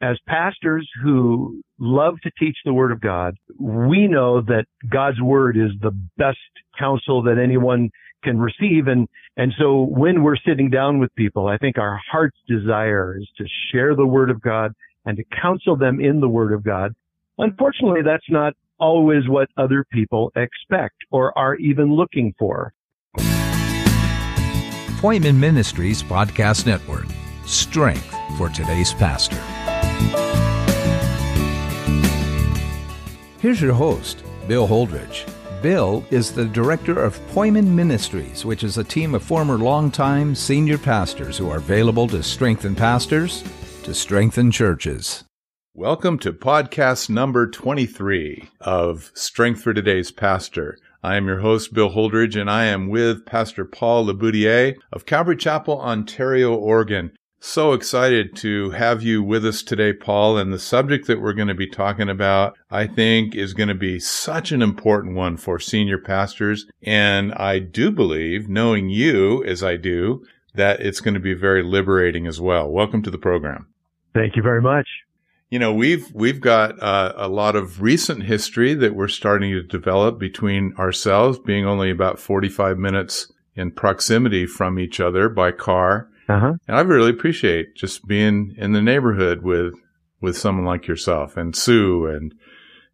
as pastors who love to teach the Word of God, we know that God's Word is the best counsel that anyone can receive. And, and so when we're sitting down with people, I think our heart's desire is to share the Word of God and to counsel them in the Word of God. Unfortunately, that's not always what other people expect or are even looking for. Poimen Ministries Podcast Network. Strength for today's pastor. Here's your host, Bill Holdridge. Bill is the director of Poimen Ministries, which is a team of former longtime senior pastors who are available to strengthen pastors, to strengthen churches. Welcome to podcast number 23 of Strength for Today's Pastor. I am your host, Bill Holdridge, and I am with Pastor Paul LeBoutillier of Calvary Chapel, Ontario, Oregon. So excited to have you with us today, Paul. And the subject that we're going to be talking about, I think, is going to be such an important one for senior pastors. And I do believe, knowing you as I do, that it's going to be very liberating as well. Welcome to the program. Thank you very much. You know, we've we've got uh, a lot of recent history that we're starting to develop between ourselves, being only about 45 minutes in proximity from each other by car. Uh-huh. And I really appreciate just being in the neighborhood with with someone like yourself and Sue and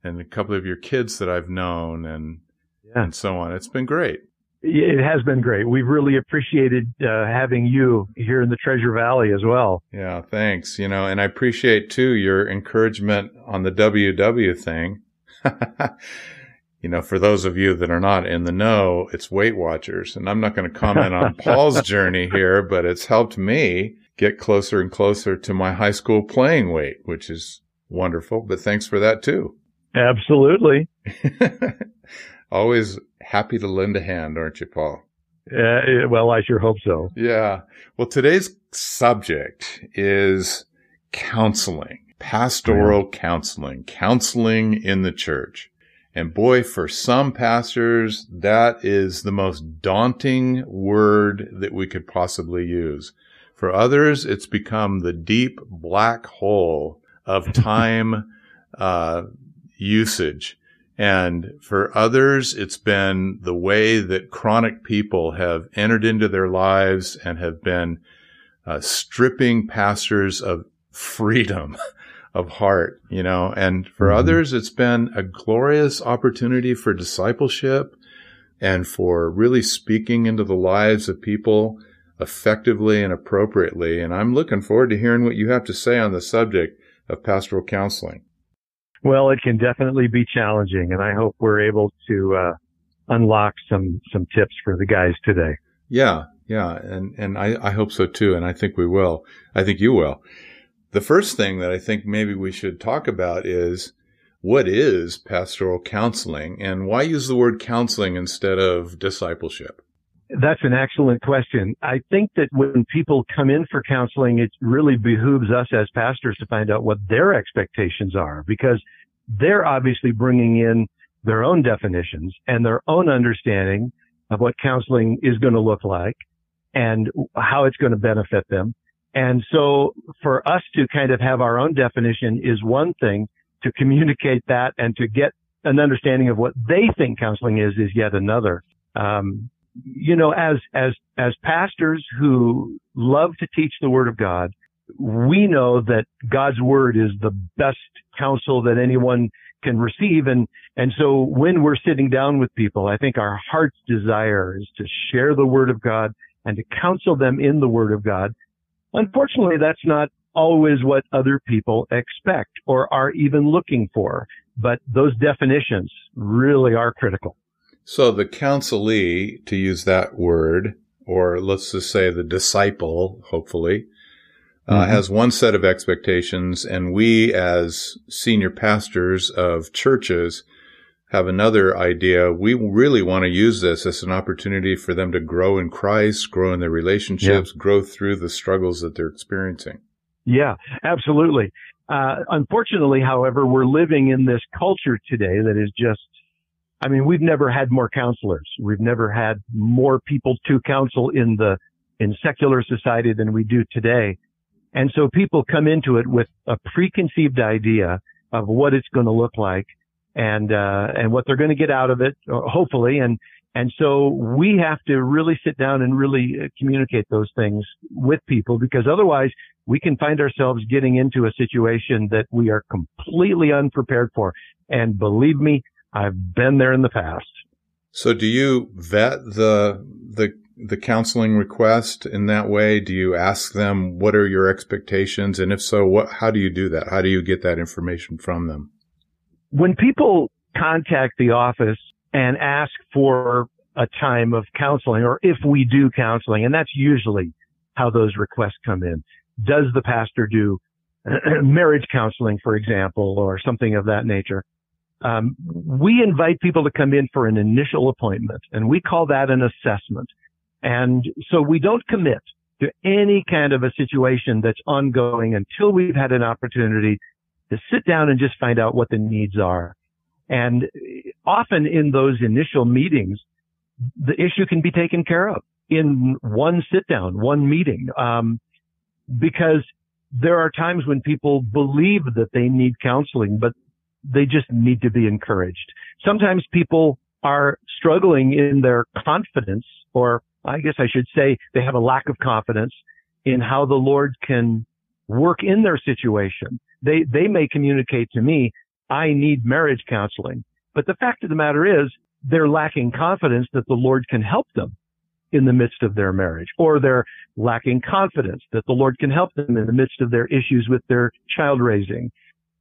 and a couple of your kids that I've known and yeah. and so on. It's been great. It has been great. We've really appreciated uh, having you here in the Treasure Valley as well. Yeah, thanks. You know, and I appreciate too your encouragement on the WW thing. you know, for those of you that are not in the know, it's Weight Watchers. And I'm not going to comment on Paul's journey here, but it's helped me get closer and closer to my high school playing weight, which is wonderful. But thanks for that too. Absolutely. Always happy to lend a hand, aren't you, Paul? Uh, well, I sure hope so. Yeah. Well, today's subject is counseling, pastoral yeah. counseling, counseling in the church. And boy, for some pastors, that is the most daunting word that we could possibly use. For others, it's become the deep black hole of time uh, usage. And for others, it's been the way that chronic people have entered into their lives and have been uh, stripping pastors of freedom of heart, you know, and for mm-hmm. others, it's been a glorious opportunity for discipleship and for really speaking into the lives of people effectively and appropriately. And I'm looking forward to hearing what you have to say on the subject of pastoral counseling. Well, it can definitely be challenging, and I hope we're able to uh, unlock some some tips for the guys today. Yeah, yeah, and and I, I hope so too, and I think we will. I think you will. The first thing that I think maybe we should talk about is what is pastoral counseling and why use the word counseling instead of discipleship? That's an excellent question. I think that when people come in for counseling, it really behooves us as pastors to find out what their expectations are because they're obviously bringing in their own definitions and their own understanding of what counseling is going to look like and how it's going to benefit them. And so for us to kind of have our own definition is one thing to communicate that and to get an understanding of what they think counseling is is yet another. Um, you know, as, as, as pastors who love to teach the word of God, we know that God's word is the best counsel that anyone can receive. And, and so when we're sitting down with people, I think our heart's desire is to share the word of God and to counsel them in the word of God Unfortunately, that's not always what other people expect or are even looking for. But those definitions really are critical. So the counselee, to use that word, or let's just say the disciple, hopefully, uh, mm-hmm. has one set of expectations, and we as senior pastors of churches have another idea. We really want to use this as an opportunity for them to grow in Christ, grow in their relationships, yeah. grow through the struggles that they're experiencing. Yeah, absolutely. Uh, unfortunately, however, we're living in this culture today that is just, I mean, we've never had more counselors. We've never had more people to counsel in the, in secular society than we do today. And so people come into it with a preconceived idea of what it's going to look like and, uh, and what they're going to get out of it, hopefully. And, and so we have to really sit down and really uh, communicate those things with people because otherwise we can find ourselves getting into a situation that we are completely unprepared for. And believe me, I've been there in the past. So do you vet the, the the counseling request in that way? Do you ask them what are your expectations? And if so, what, how do you do that? How do you get that information from them? When people contact the office and ask for a time of counseling or if we do counseling, and that's usually how those requests come in. Does the pastor do marriage counseling, for example, or something of that nature? Um, we invite people to come in for an initial appointment and we call that an assessment. And so we don't commit to any kind of a situation that's ongoing until we've had an opportunity to sit down and just find out what the needs are. And often in those initial meetings, the issue can be taken care of in one sit down, one meeting. Um, because there are times when people believe that they need counseling, but they just need to be encouraged. Sometimes people are struggling in their confidence or I guess I should say they have a lack of confidence in how the Lord can work in their situation. They, they may communicate to me, I need marriage counseling. But the fact of the matter is they're lacking confidence that the Lord can help them in the midst of their marriage, or they're lacking confidence that the Lord can help them in the midst of their issues with their child raising,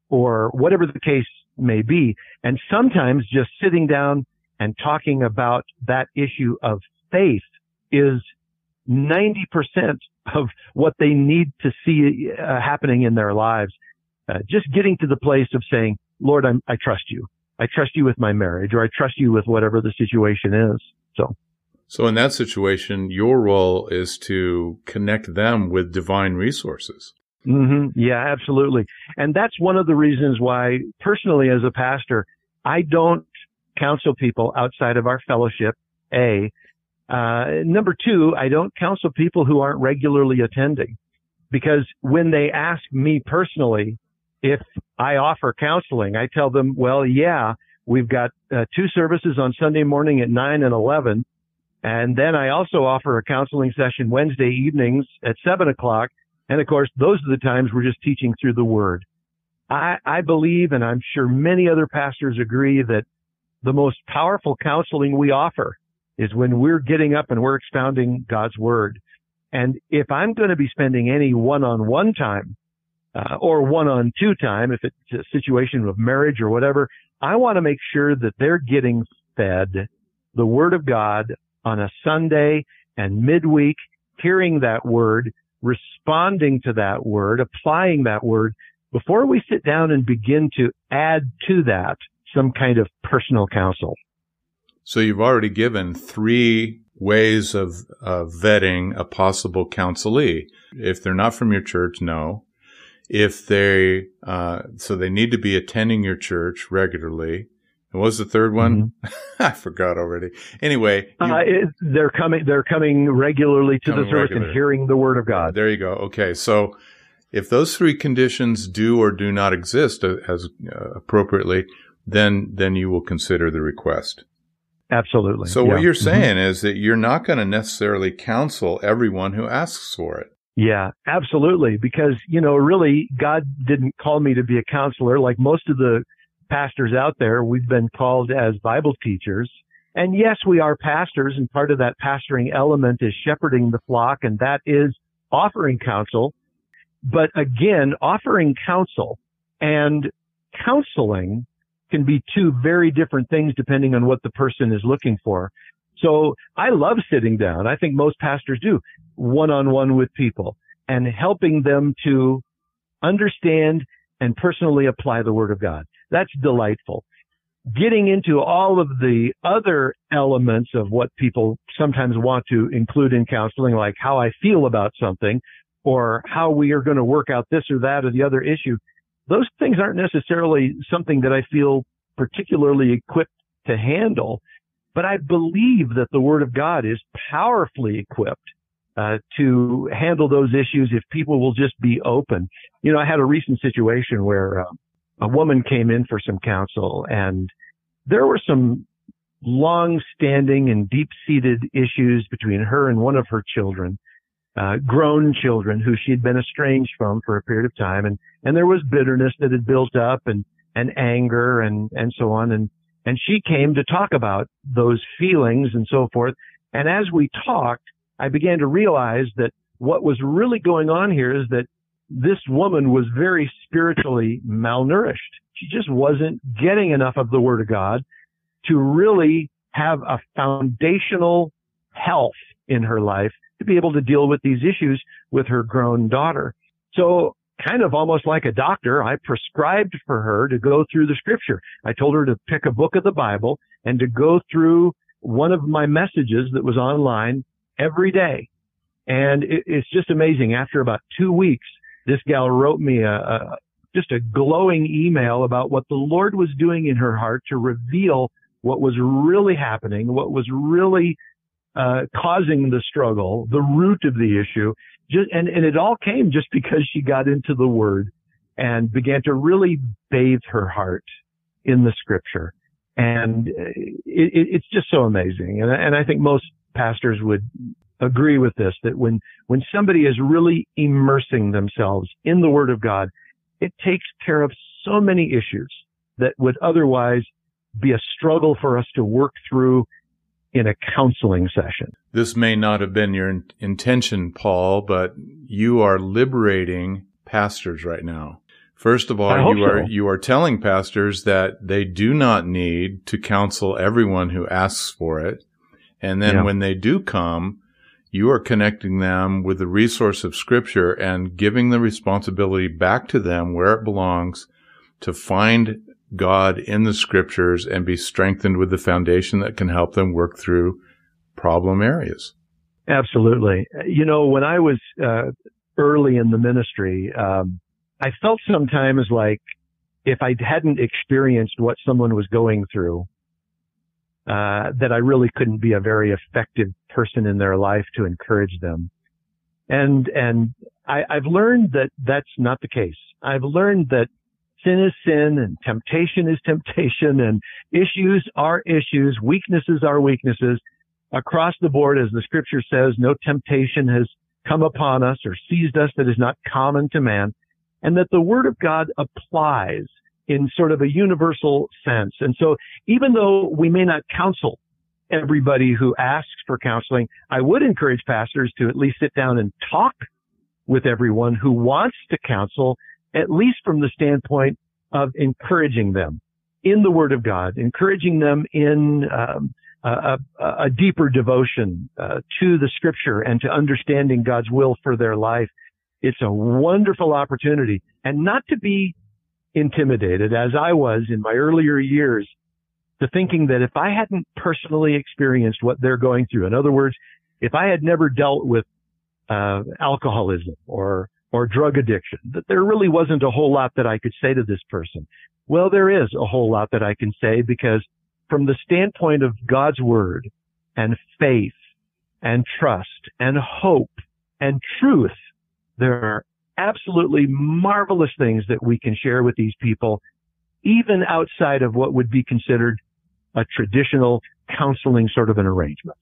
or whatever the case may be. And sometimes just sitting down and talking about that issue of faith is 90% of what they need to see uh, happening in their lives. Uh, just getting to the place of saying, Lord, I'm, I trust you. I trust you with my marriage or I trust you with whatever the situation is. So. So in that situation, your role is to connect them with divine resources. Mm-hmm. Yeah, absolutely. And that's one of the reasons why personally as a pastor, I don't counsel people outside of our fellowship. A, uh, number two, I don't counsel people who aren't regularly attending because when they ask me personally if I offer counseling, I tell them, well, yeah, we've got uh, two services on Sunday morning at nine and 11. And then I also offer a counseling session Wednesday evenings at seven o'clock. And of course, those are the times we're just teaching through the word. I, I believe, and I'm sure many other pastors agree that the most powerful counseling we offer is when we're getting up and we're expounding God's word. And if I'm going to be spending any one-on-one time, uh, or one-on-two time, if it's a situation of marriage or whatever, I want to make sure that they're getting fed the word of God on a Sunday and midweek, hearing that word, responding to that word, applying that word before we sit down and begin to add to that some kind of personal counsel. So you've already given three ways of uh, vetting a possible counselee. If they're not from your church, no. If they, uh, so they need to be attending your church regularly. And what was the third one? Mm-hmm. I forgot already. Anyway, you, uh, it, they're coming. They're coming regularly to coming the service regular. and hearing the word of God. There you go. Okay, so if those three conditions do or do not exist as uh, appropriately, then then you will consider the request. Absolutely. So yeah. what you're mm-hmm. saying mm-hmm. is that you're not going to necessarily counsel everyone who asks for it. Yeah, absolutely. Because, you know, really God didn't call me to be a counselor like most of the pastors out there. We've been called as Bible teachers. And yes, we are pastors and part of that pastoring element is shepherding the flock and that is offering counsel. But again, offering counsel and counseling can be two very different things depending on what the person is looking for. So I love sitting down. I think most pastors do one on one with people and helping them to understand and personally apply the word of God. That's delightful. Getting into all of the other elements of what people sometimes want to include in counseling, like how I feel about something or how we are going to work out this or that or the other issue those things aren't necessarily something that I feel particularly equipped to handle, but I believe that the word of God is powerfully equipped uh, to handle those issues if people will just be open. You know, I had a recent situation where uh, a woman came in for some counsel and there were some long-standing and deep-seated issues between her and one of her children, uh, grown children who she had been estranged from for a period of time. And, and there was bitterness that had built up and, and anger and, and so on. And, and she came to talk about those feelings and so forth. And as we talked, I began to realize that what was really going on here is that this woman was very spiritually malnourished. She just wasn't getting enough of the word of God to really have a foundational health in her life to be able to deal with these issues with her grown daughter. So kind of almost like a doctor, I prescribed for her to go through the scripture. I told her to pick a book of the Bible and to go through one of my messages that was online every day. And it, it's just amazing. After about two weeks, this gal wrote me a, a just a glowing email about what the Lord was doing in her heart to reveal what was really happening, what was really uh, causing the struggle, the root of the issue. Just, and, and it all came just because she got into the word and began to really bathe her heart in the scripture. And uh, it, it, it's just so amazing. And, and I think most pastors would agree with this, that when, when somebody is really immersing themselves in the word of God, it takes care of so many issues that would otherwise be a struggle for us to work through in a counseling session. This may not have been your in- Paul, but you are liberating pastors right now. First of all, you are so. you are telling pastors that they do not need to counsel everyone who asks for it. And then Yeah. when they do come, you are connecting them with the resource of scripture and giving the responsibility back to them where it belongs to find God in the scriptures and be strengthened with the foundation that can help them work through problem areas. Absolutely. You know, when I was uh, early in the ministry, um, I felt sometimes like if I hadn't experienced what someone was going through, uh, that I really couldn't be a very effective person in their life to encourage them. And and I, I've learned that that's not the case. I've learned that sin is sin and temptation is temptation and issues are issues, weaknesses are weaknesses across the board, as the scripture says, no temptation has come upon us or seized us that is not common to man, and that the word of God applies in sort of a universal sense. And so even though we may not counsel everybody who asks for counseling, I would encourage pastors to at least sit down and talk with everyone who wants to counsel, at least from the standpoint of encouraging them in the Word of God, encouraging them in um, a, a, deeper devotion uh, to the Scripture and to understanding God's will for their life. It's a wonderful opportunity, and not to be intimidated, as I was in my earlier years, to thinking that if I hadn't personally experienced what they're going through, in other words, if I had never dealt with uh, alcoholism or or drug addiction, that there really wasn't a whole lot that I could say to this person. Well, there is a whole lot that I can say because from the standpoint of God's word and faith and trust and hope and truth, there are absolutely marvelous things that we can share with these people, even outside of what would be considered a traditional counseling sort of an arrangement.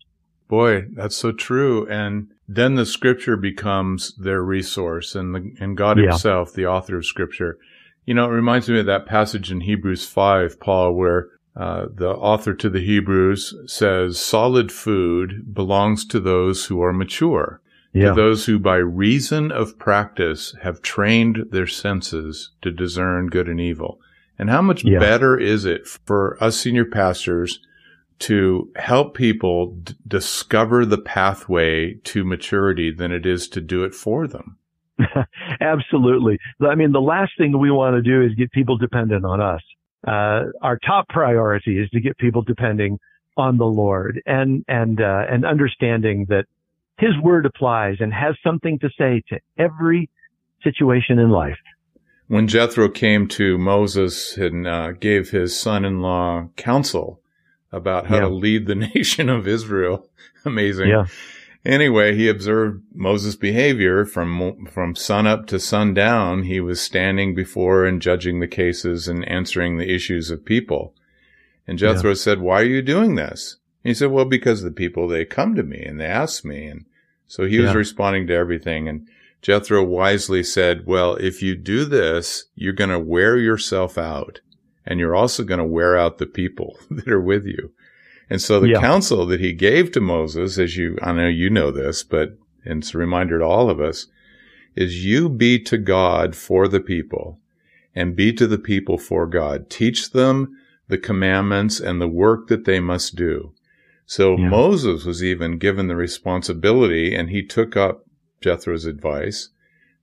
Boy, that's so true. And then the scripture becomes their resource and the, and God Yeah. himself, the author of scripture. You know, it reminds me of that passage in Hebrews 5, Paul, where uh, the author to the Hebrews says, solid food belongs to those who are mature, to those who by reason of practice have trained their senses to discern good and evil. And how much Yeah. better is it for us senior pastors to help people d- discover the pathway to maturity than it is to do it for them. Absolutely. I mean, the last thing we want to do is get people dependent on us. Uh, our top priority is to get people depending on the Lord and, and, uh, and understanding that His word applies and has something to say to every situation in life. When Jethro came to Moses and uh, gave his son-in-law counsel about how Yeah. to lead the nation of Israel, amazing. Yeah. anyway, he observed Moses' behavior from from sun up to sundown. He was standing before and judging the cases and answering the issues of people. And Jethro yeah. said, "Why are you doing this?" he said, "Well, because the people they come to me and they ask me." And so he yeah. was responding to everything. And Jethro wisely said, "Well, if you do this, you're going to wear yourself out, and you're also going to wear out the people that are with you." And so the yeah. counsel that he gave to Moses, as you, I know you know this, but it's a reminder to all of us, is you be to God for the people and be to the people for God. Teach them the commandments and the work that they must do. So yeah. Moses was even given the responsibility and he took up Jethro's advice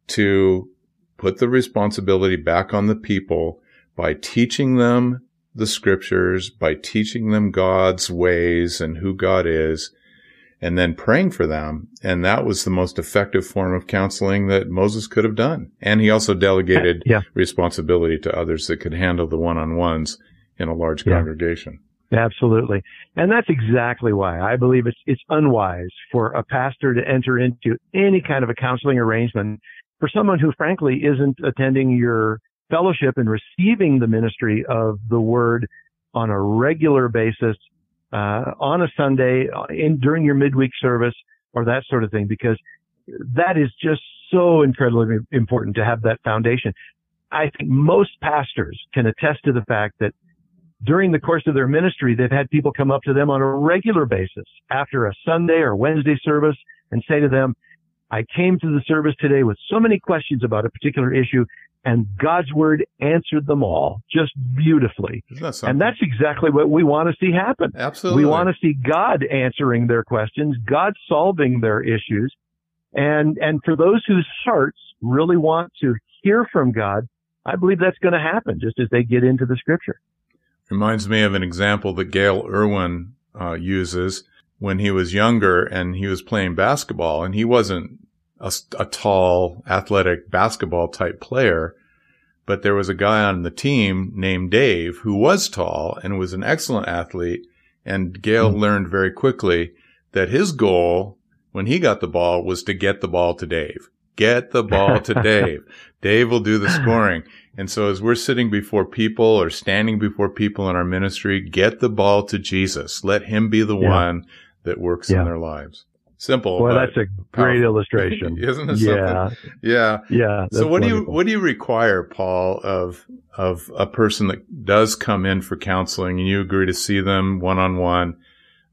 to put the responsibility back on the people by teaching them the scriptures by teaching them God's ways and who God is and then praying for them. And that was the most effective form of counseling that Moses could have done. And he also delegated yeah. responsibility to others that could handle the one-on-ones in a large yeah. congregation. Absolutely. And that's exactly why I believe it's, it's unwise for a pastor to enter into any kind of a counseling arrangement for someone who frankly isn't attending your fellowship and receiving the ministry of the word on a regular basis, uh, on a Sunday, uh, in during your midweek service, or that sort of thing, because that is just so incredibly important to have that foundation. I think most pastors can attest to the fact that during the course of their ministry, they've had people come up to them on a regular basis after a Sunday or Wednesday service and say to them, I came to the service today with so many questions about a particular issue and God's word answered them all just beautifully. That and that's exactly what we want to see happen. Absolutely. We want to see God answering their questions, God solving their issues. And, and for those whose hearts really want to hear from God, I believe that's going to happen just as they get into the scripture. Reminds me of an example that Gayle Erwin uh, uses when he was younger and he was playing basketball and he wasn't a, a tall, athletic basketball type player. But there was a guy on the team named Dave who was tall and was an excellent athlete. And Gayle mm-hmm. learned very quickly that his goal when he got the ball was to get the ball to Dave. Get the ball to Dave. Dave will do the scoring. And so as we're sitting before people or standing before people in our ministry, get the ball to Jesus. Let him be the yeah. one that works yeah. in their lives. Simple. Well, that's a great powerful. illustration, isn't it? Yeah, something? yeah, yeah. So, what wonderful. do you what do you require, Paul, of of a person that does come in for counseling and you agree to see them one on one?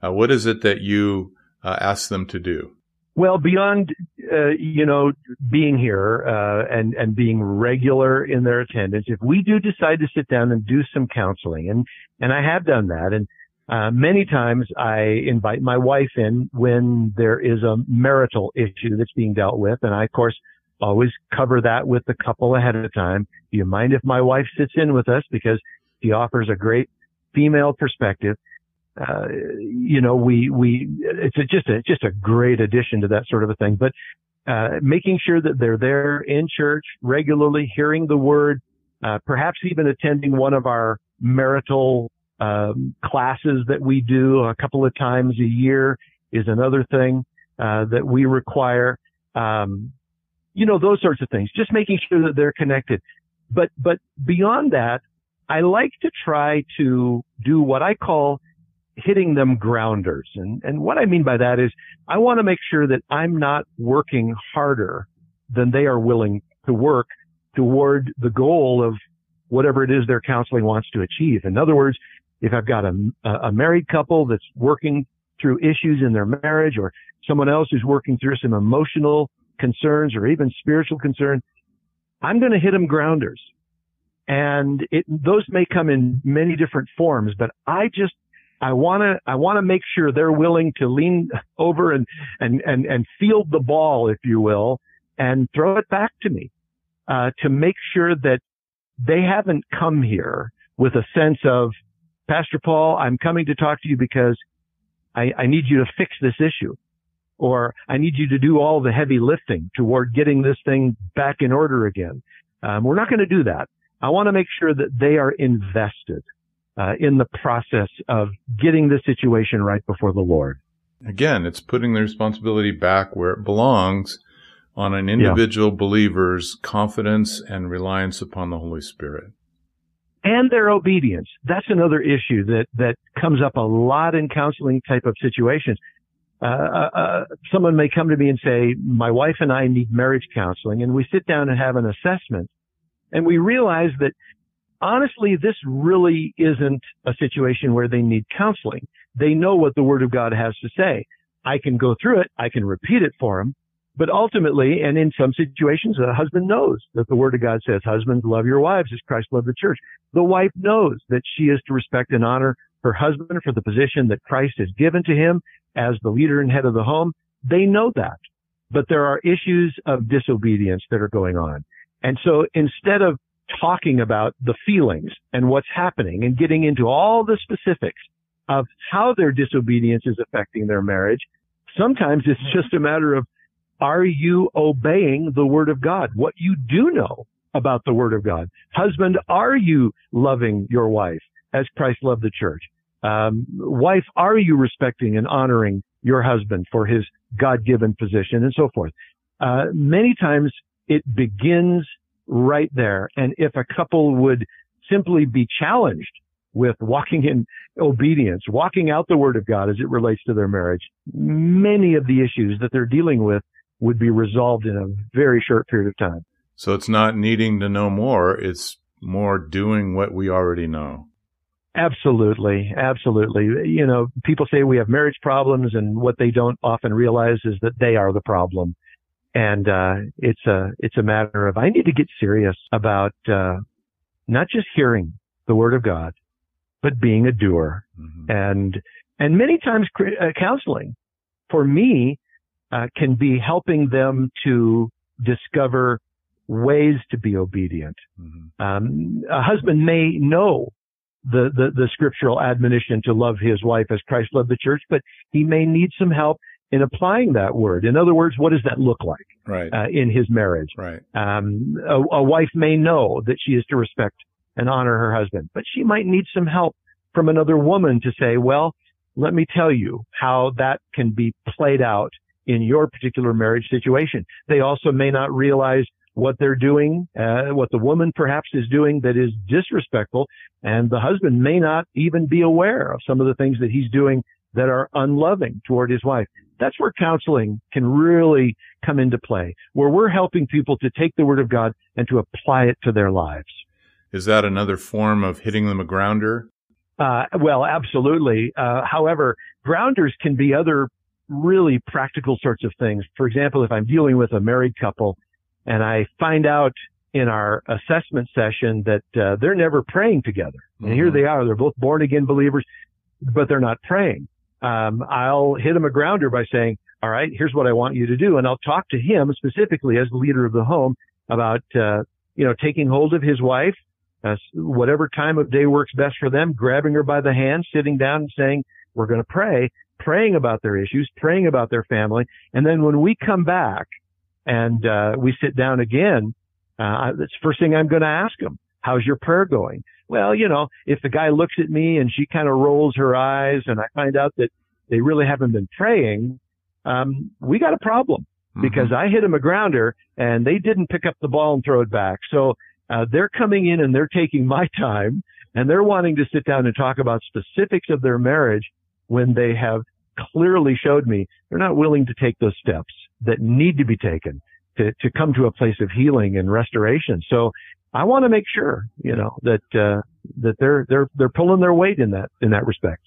What is it that you uh, ask them to do? Well, beyond uh, you know being here uh, and and being regular in their attendance, if we do decide to sit down and do some counseling, and and I have done that, and uh, many times I invite my wife in when there is a marital issue that's being dealt with. And I, of course, always cover that with the couple ahead of time. Do you mind if my wife sits in with us? Because she offers a great female perspective. Uh, you know, we, we, it's a, just a, just a great addition to that sort of a thing. But, uh, making sure that they're there in church regularly, hearing the word, uh, perhaps even attending one of our marital um, classes that we do a couple of times a year is another thing uh, that we require. Um, you know, those sorts of things. Just making sure that they're connected. But but beyond that, I like to try to do what I call hitting them grounders. And and what I mean by that is I want to make sure that I'm not working harder than they are willing to work toward the goal of whatever it is their counseling wants to achieve. In other words, if I've got a, a married couple that's working through issues in their marriage or someone else who's working through some emotional concerns or even spiritual concerns, I'm going to hit them grounders. And it, those may come in many different forms, but I just, I want to, I want to make sure they're willing to lean over and, and, and, and field the ball, if you will, and throw it back to me, uh, to make sure that they haven't come here with a sense of, Pastor Paul, I'm coming to talk to you because I, I need you to fix this issue or I need you to do all the heavy lifting toward getting this thing back in order again. Um, we're not going to do that. I want to make sure that they are invested uh, in the process of getting the situation right before the Lord. Again, it's putting the responsibility back where it belongs on an individual yeah. believer's confidence and reliance upon the Holy Spirit. And their obedience. That's another issue that, that comes up a lot in counseling type of situations. Uh, uh, uh, someone may come to me and say, my wife and I need marriage counseling and we sit down and have an assessment and we realize that honestly, this really isn't a situation where they need counseling. They know what the word of God has to say. I can go through it. I can repeat it for them. But ultimately, and in some situations, a husband knows that the word of God says, husbands love your wives as Christ loved the church. The wife knows that she is to respect and honor her husband for the position that Christ has given to him as the leader and head of the home. They know that. But there are issues of disobedience that are going on. And so instead of talking about the feelings and what's happening and getting into all the specifics of how their disobedience is affecting their marriage, sometimes it's just a matter of are you obeying the word of God? What you do know about the word of God. Husband, are you loving your wife as Christ loved the church? Um, wife, are you respecting and honoring your husband for his God-given position and so forth? Uh, many times it begins right there. And if a couple would simply be challenged with walking in obedience, walking out the word of God as it relates to their marriage, many of the issues that they're dealing with would be resolved in a very short period of time. So it's not needing to know more, it's more doing what we already know. Absolutely, absolutely. You know, people say we have marriage problems and what they don't often realize is that they are the problem. And uh, it's a it's a matter of I need to get serious about uh, not just hearing the word of God, but being a doer. Mm-hmm. And and many times uh, counseling for me uh, can be helping them to discover ways to be obedient. Mm-hmm. Um, a husband may know the, the, the scriptural admonition to love his wife as Christ loved the church, but he may need some help in applying that word. In other words, what does that look like right. uh, in his marriage? Right. Um, a, a wife may know that she is to respect and honor her husband, but she might need some help from another woman to say, well, let me tell you how that can be played out in your particular marriage situation. They also may not realize what they're doing, uh, what the woman perhaps is doing that is disrespectful, and the husband may not even be aware of some of the things that he's doing that are unloving toward his wife. That's where counseling can really come into play, where we're helping people to take the word of God and to apply it to their lives. Is that another form of hitting them a grounder? Uh, well, absolutely. Uh, however, grounders can be other really practical sorts of things. For example, if I'm dealing with a married couple and I find out in our assessment session that uh, they're never praying together, mm-hmm. and here mm-hmm. they are, they're both born again believers, but they're not praying um, I'll hit them a grounder by saying, all right, here's what I want you to do. And I'll talk to him specifically as the leader of the home about, uh, you know, taking hold of his wife, uh, whatever time of day works best for them, grabbing her by the hand, sitting down and saying, we're going to pray, praying about their issues, praying about their family. And then when we come back and, uh, we sit down again, uh, that's the first thing I'm going to ask them. How's your prayer going? Well, you know, if the guy looks at me and she kind of rolls her eyes and I find out that they really haven't been praying, um, we got a problem mm-hmm. because I hit them a grounder and they didn't pick up the ball and throw it back. So, uh, they're coming in and they're taking my time and they're wanting to sit down and talk about specifics of their marriage when they have clearly showed me they're not willing to take those steps that need to be taken to, to come to a place of healing and restoration. So I want to make sure, you know, that uh, that they're they're they're pulling their weight in that in that respect.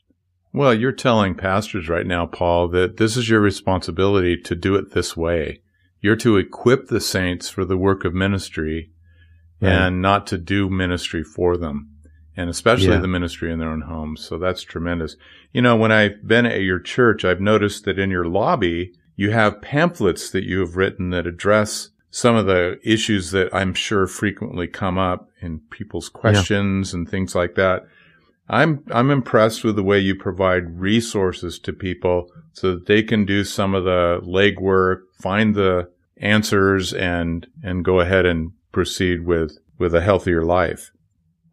Well, you're telling pastors right now, Paul, that this is your responsibility to do it this way. You're to equip the saints for the work of ministry right. and not to do ministry for them, and especially yeah. the ministry in their own homes. So that's tremendous. You know, when I've been at your church, I've noticed that in your lobby, you have pamphlets that you have written that address some of the issues that I'm sure frequently come up in people's questions yeah. and things like that. I'm I'm impressed with the way you provide resources to people so that they can do some of the legwork, find the answers and and go ahead and proceed with with a healthier life.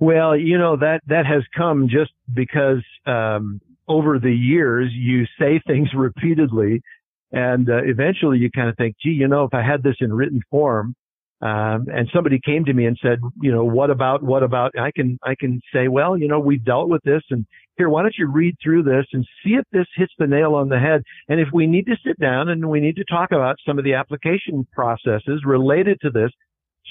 Well, you know that that has come just because um, over the years, you say things repeatedly, and uh, eventually you kind of think, gee, you know, if I had this in written form, um, and somebody came to me and said, you know, what about, what about, I can, I can say, well, you know, we've dealt with this and here, why don't you read through this and see if this hits the nail on the head? And if we need to sit down and we need to talk about some of the application processes related to this,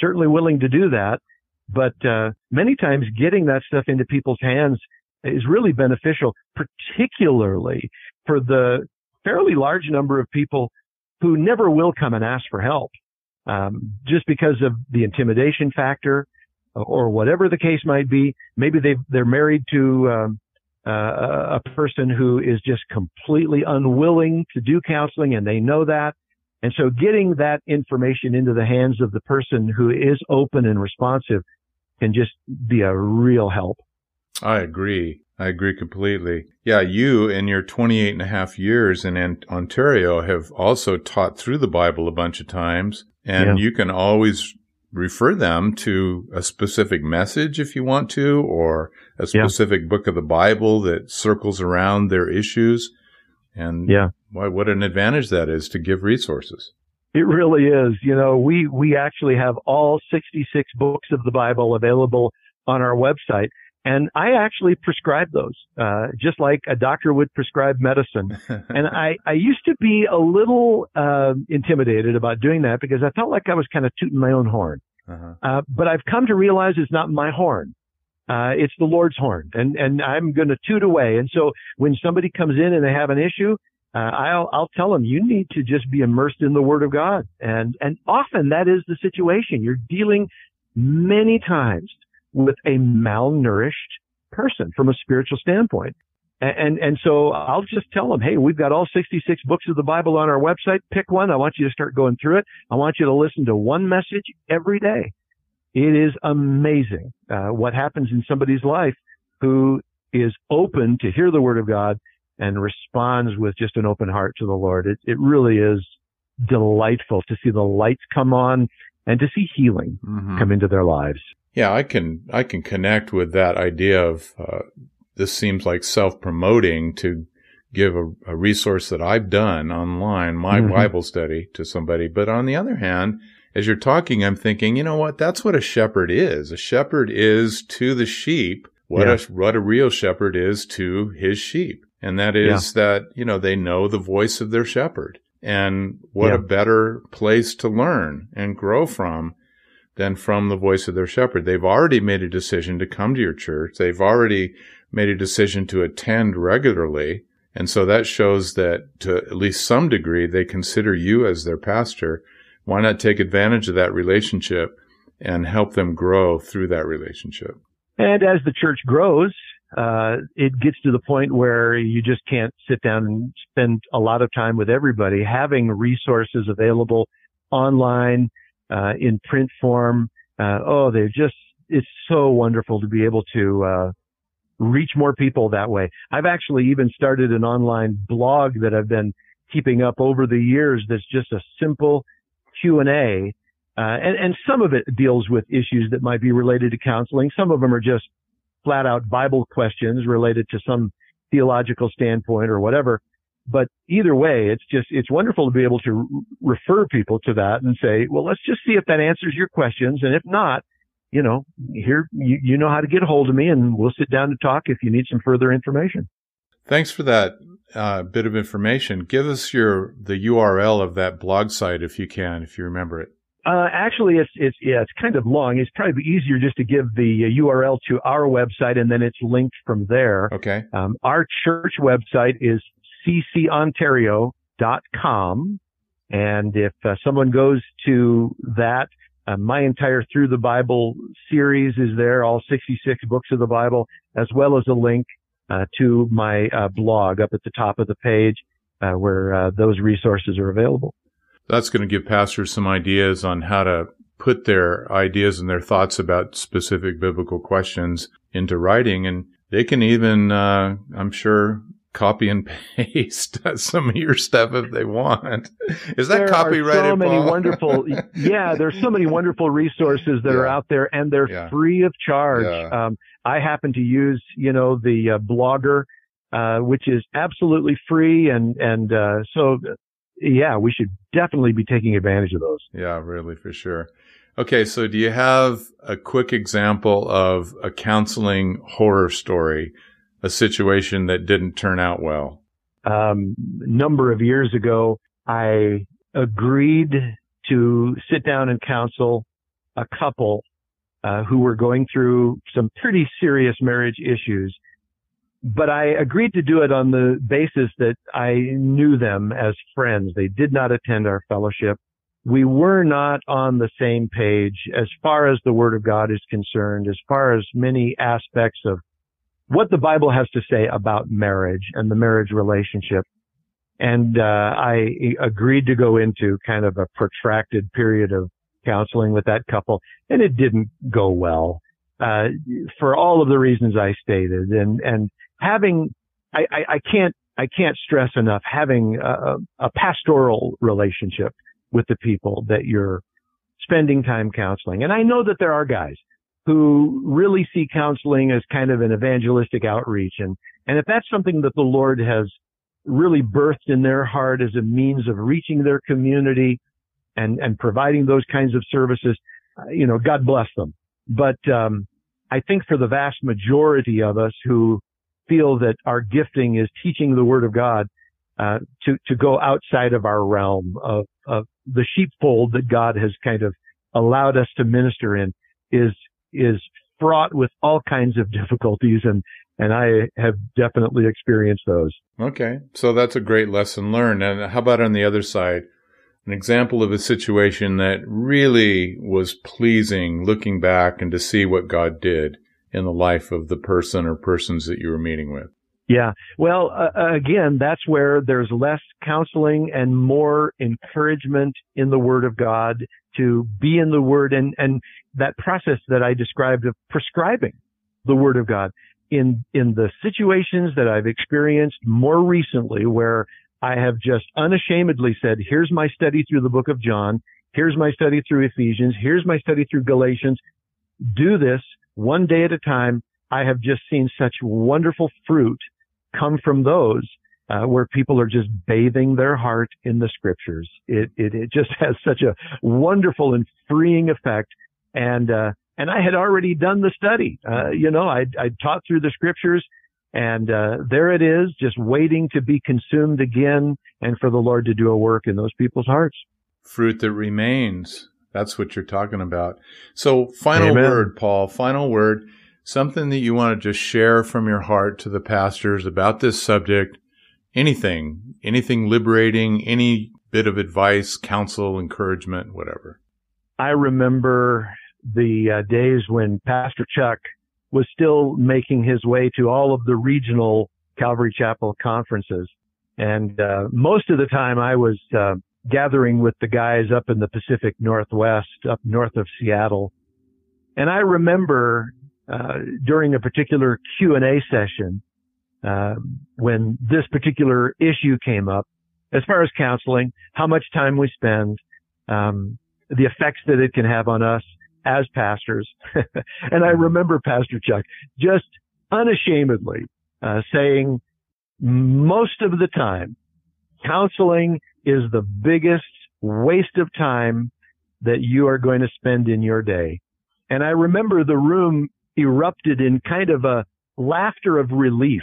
certainly willing to do that. But, uh, many times getting that stuff into people's hands is really beneficial, particularly for the fairly large number of people who never will come and ask for help um, just because of the intimidation factor or whatever the case might be. Maybe they they're married to um, uh, a person who is just completely unwilling to do counseling, and they know that. And so, getting that information into the hands of the person who is open and responsive can just be a real help. I agree. I agree completely. Yeah, you in your 28 and a half years in Ontario have also taught through the Bible a bunch of times. And yeah. you can always refer them to a specific message if you want to, or a specific yeah. book of the Bible that circles around their issues. And yeah, why, what an advantage that is to give resources. It really is. You know, we, we actually have all 66 books of the Bible available on our website. And I actually prescribe those, uh, just like a doctor would prescribe medicine. and I, I used to be a little, uh, intimidated about doing that because I felt like I was kind of tooting my own horn. Uh-huh. Uh, but I've come to realize it's not my horn. Uh, it's the Lord's horn and, and I'm going to toot away. And so when somebody comes in and they have an issue, uh, I'll, I'll tell them you need to just be immersed in the word of God. And, and often that is the situation. You're dealing many times with a malnourished person from a spiritual standpoint. And, and, and so I'll just tell them, hey, we've got all 66 books of the Bible on our website. Pick one. I want you to start going through it. I want you to listen to one message every day. It is amazing uh, what happens in somebody's life who is open to hear the word of God and responds with just an open heart to the Lord. It, it really is delightful to see the lights come on and to see healing mm-hmm. come into their lives. Yeah, I can I can connect with that idea of uh, this seems like self promoting to give a, a, resource that I've done online, my mm-hmm. Bible study to somebody. But on the other hand, as you're talking, I'm thinking, you know what? That's what a shepherd is. A shepherd is to the sheep what yeah. a what a real shepherd is to his sheep, and that is yeah. that you know they know the voice of their shepherd. And what yeah. a better place to learn and grow from than from the voice of their shepherd. They've already made a decision to come to your church. They've already made a decision to attend regularly. And so that shows that to at least some degree, they consider you as their pastor. Why not take advantage of that relationship and help them grow through that relationship? And as the church grows, uh, it gets to the point where you just can't sit down and spend a lot of time with everybody. Having resources available online, uh, in print form. Uh, oh, they're just, it's so wonderful to be able to, uh, reach more people that way. I've actually even started an online blog that I've been keeping up over the years that's just a simple Q&A. Uh, and, and some of it deals with issues that might be related to counseling. Some of them are just flat out Bible questions related to some theological standpoint or whatever. But either way, it's just, it's wonderful to be able to refer people to that and say, well, let's just see if that answers your questions. And if not, you know, here, you, you know how to get a hold of me and we'll sit down to talk if you need some further information. Thanks for that uh, bit of information. Give us your, the URL of that blog site if you can, if you remember it. Uh, actually, it's it's yeah, it's kind of long. It's probably easier just to give the uh, URL to our website and then it's linked from there. Okay. Um, our church website is ccontario.com. And if uh, someone goes to that, uh, my entire Through the Bible series is there, all 66 books of the Bible, as well as a link uh, to my uh, blog up at the top of the page uh, where uh, those resources are available. That's going to give pastors some ideas on how to put their ideas and their thoughts about specific biblical questions into writing. And they can even, I'm sure, copy and paste some of your stuff if they want. Is that there copyrighted? There are so many wonderful, yeah, there's so many wonderful resources that yeah. are out there and they're yeah. free of charge. Yeah. Um, I happen to use, you know, the uh, blogger uh, which is absolutely free. And, and, uh, so yeah, we should definitely be taking advantage of those. Yeah, really, for sure. Okay. So do you have a quick example of a counseling horror story, a situation that didn't turn out well? Um, number of years ago, I agreed to sit down and counsel a couple uh, who were going through some pretty serious marriage issues. But I agreed to do it on the basis that I knew them as friends. They did not attend our fellowship. We were not on the same page as far as the Word of God is concerned, as far as many aspects of what the Bible has to say about marriage and the marriage relationship. And uh, I agreed to go into kind of a protracted period of counseling with that couple, and it didn't go well uh, for all of the reasons I stated. And and having, I, I, I can't I can't stress enough having a, a pastoral relationship with the people that you're spending time counseling. And I know that there are guys who really see counseling as kind of an evangelistic outreach. And, and if that's something that the Lord has really birthed in their heart as a means of reaching their community and, and providing those kinds of services, uh, you know, God bless them. But, um, I think for the vast majority of us who feel that our gifting is teaching the word of God, uh, to, to go outside of our realm of, of the sheepfold that God has kind of allowed us to minister in is, is fraught with all kinds of difficulties and, and I have definitely experienced those. Okay. So that's a great lesson learned. And how about on the other side? an example of a situation that really was pleasing looking back and to see what God did in the life of the person or persons that you were meeting with. Yeah. Well, uh, again, that's where there's less counseling and more encouragement in the Word of God to be in the Word and, and that process that I described of prescribing the Word of God in, in the situations that I've experienced more recently where I have just unashamedly said, here's my study through the book of John. Here's my study through Ephesians. Here's my study through Galatians. Do this one day at a time. I have just seen such wonderful fruit come from those uh, where people are just bathing their heart in the scriptures. It, it, it just has such a wonderful and freeing effect. And, uh, and I had already done the study. Uh, you know, I, I taught through the scriptures and uh, there it is, just waiting to be consumed again and for the Lord to do a work in those people's hearts. Fruit that remains. That's what you're talking about. So, final Amen. word, Paul, final word, something that you want to just share from your heart to the pastors about this subject. Anything, anything liberating, any bit of advice, counsel, encouragement, whatever. I remember the uh, days when Pastor Chuck was still making his way to all of the regional Calvary Chapel conferences. And uh, most of the time I was uh, gathering with the guys up in the Pacific Northwest, up north of Seattle. And I remember uh, during a particular Q&A session uh, when this particular issue came up, as far as counseling, how much time we spend, um, the effects that it can have on us, as pastors. and I remember Pastor Chuck just unashamedly uh, saying most of the time, counseling is the biggest waste of time that you are going to spend in your day. And I remember the room erupted in kind of a laughter of relief,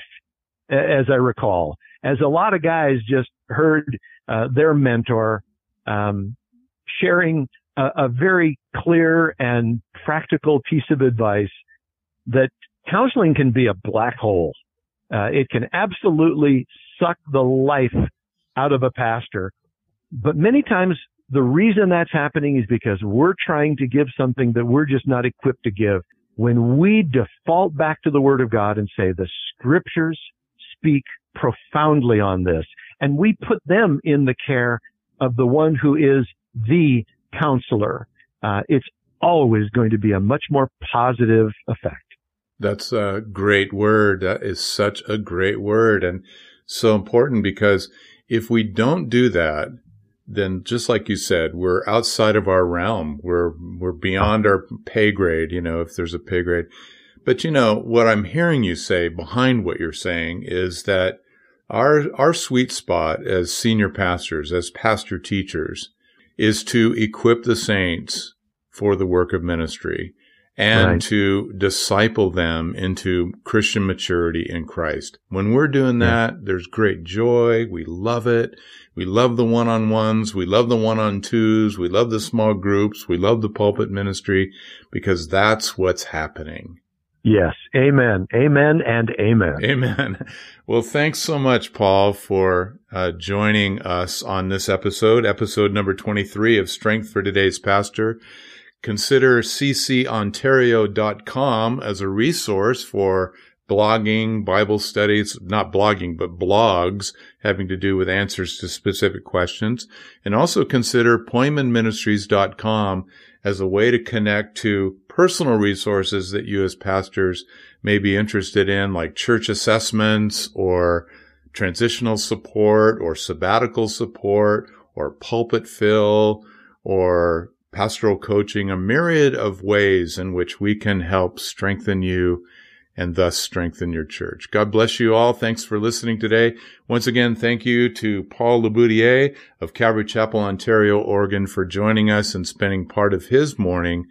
as I recall, as a lot of guys just heard uh, their mentor um, sharing a, a very clear and practical piece of advice that counseling can be a black hole. Uh, it can absolutely suck the life out of a pastor. But many times the reason that's happening is because we're trying to give something that we're just not equipped to give. When we default back to the word of God and say the scriptures speak profoundly on this and we put them in the care of the one who is the counselor, uh, it's always going to be a much more positive effect. That's a great word. That is such a great word and so important because if we don't do that, then just like you said, we're outside of our realm. We're, we're beyond our pay grade, you know, if there's a pay grade. But you know, what I'm hearing you say behind what you're saying is that our, our sweet spot as senior pastors, as pastor teachers, is to equip the saints for the work of ministry and right. to disciple them into Christian maturity in Christ. When we're doing that, yeah. there's great joy. We love it. We love the one on ones. We love the one on twos. We love the small groups. We love the pulpit ministry because that's what's happening. Yes. Amen. Amen and amen. Amen. Well, thanks so much, Paul, for uh, joining us on this episode, episode number 23 of Strength for Today's Pastor. Consider ccontario.com as a resource for blogging, Bible studies, not blogging, but blogs having to do with answers to specific questions. And also consider PoimenMinistries.com as a way to connect to personal resources that you as pastors may be interested in, like church assessments or transitional support or sabbatical support or pulpit fill or pastoral coaching, a myriad of ways in which we can help strengthen you and thus strengthen your church. God bless you all. Thanks for listening today. Once again, thank you to Paul LeBoutillier of Calvary Chapel, Ontario, Oregon for joining us and spending part of his morning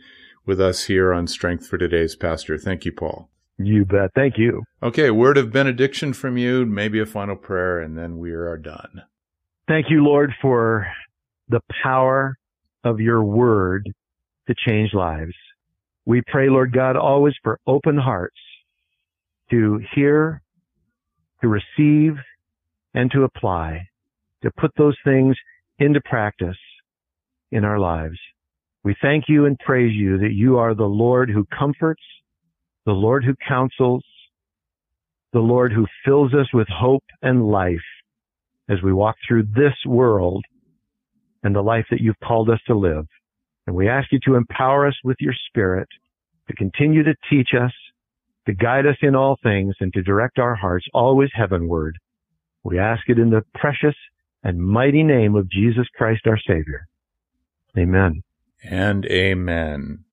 with us here on Strength for Today's Pastor. Thank you, Paul. You bet. Thank you. Okay, word of benediction from you, maybe a final prayer, and then we are done. Thank you, Lord, for the power of your word to change lives. We pray, Lord God, always for open hearts to hear, to receive, and to apply, to put those things into practice in our lives. We thank you and praise you that you are the Lord who comforts, the Lord who counsels, the Lord who fills us with hope and life as we walk through this world and the life that you've called us to live. And we ask you to empower us with your spirit to continue to teach us, to guide us in all things, and to direct our hearts always heavenward. We ask it in the precious and mighty name of Jesus Christ our Savior. Amen and amen.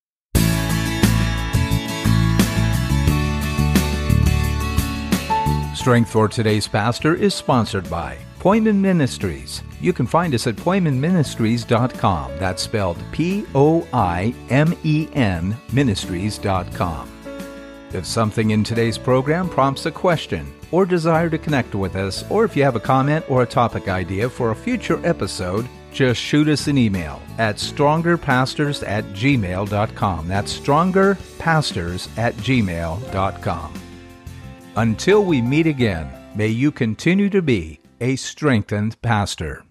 Strength for Today's Pastor is sponsored by Poimen Ministries. You can find us at poimenministries.com. That's spelled P O I M E N ministries.com. If something in today's program prompts a question or desire to connect with us, or if you have a comment or a topic idea for a future episode, just shoot us an email at strongerpastors at gmail.com. That's strongerpastors at gmail.com. Until we meet again, may you continue to be a strengthened pastor.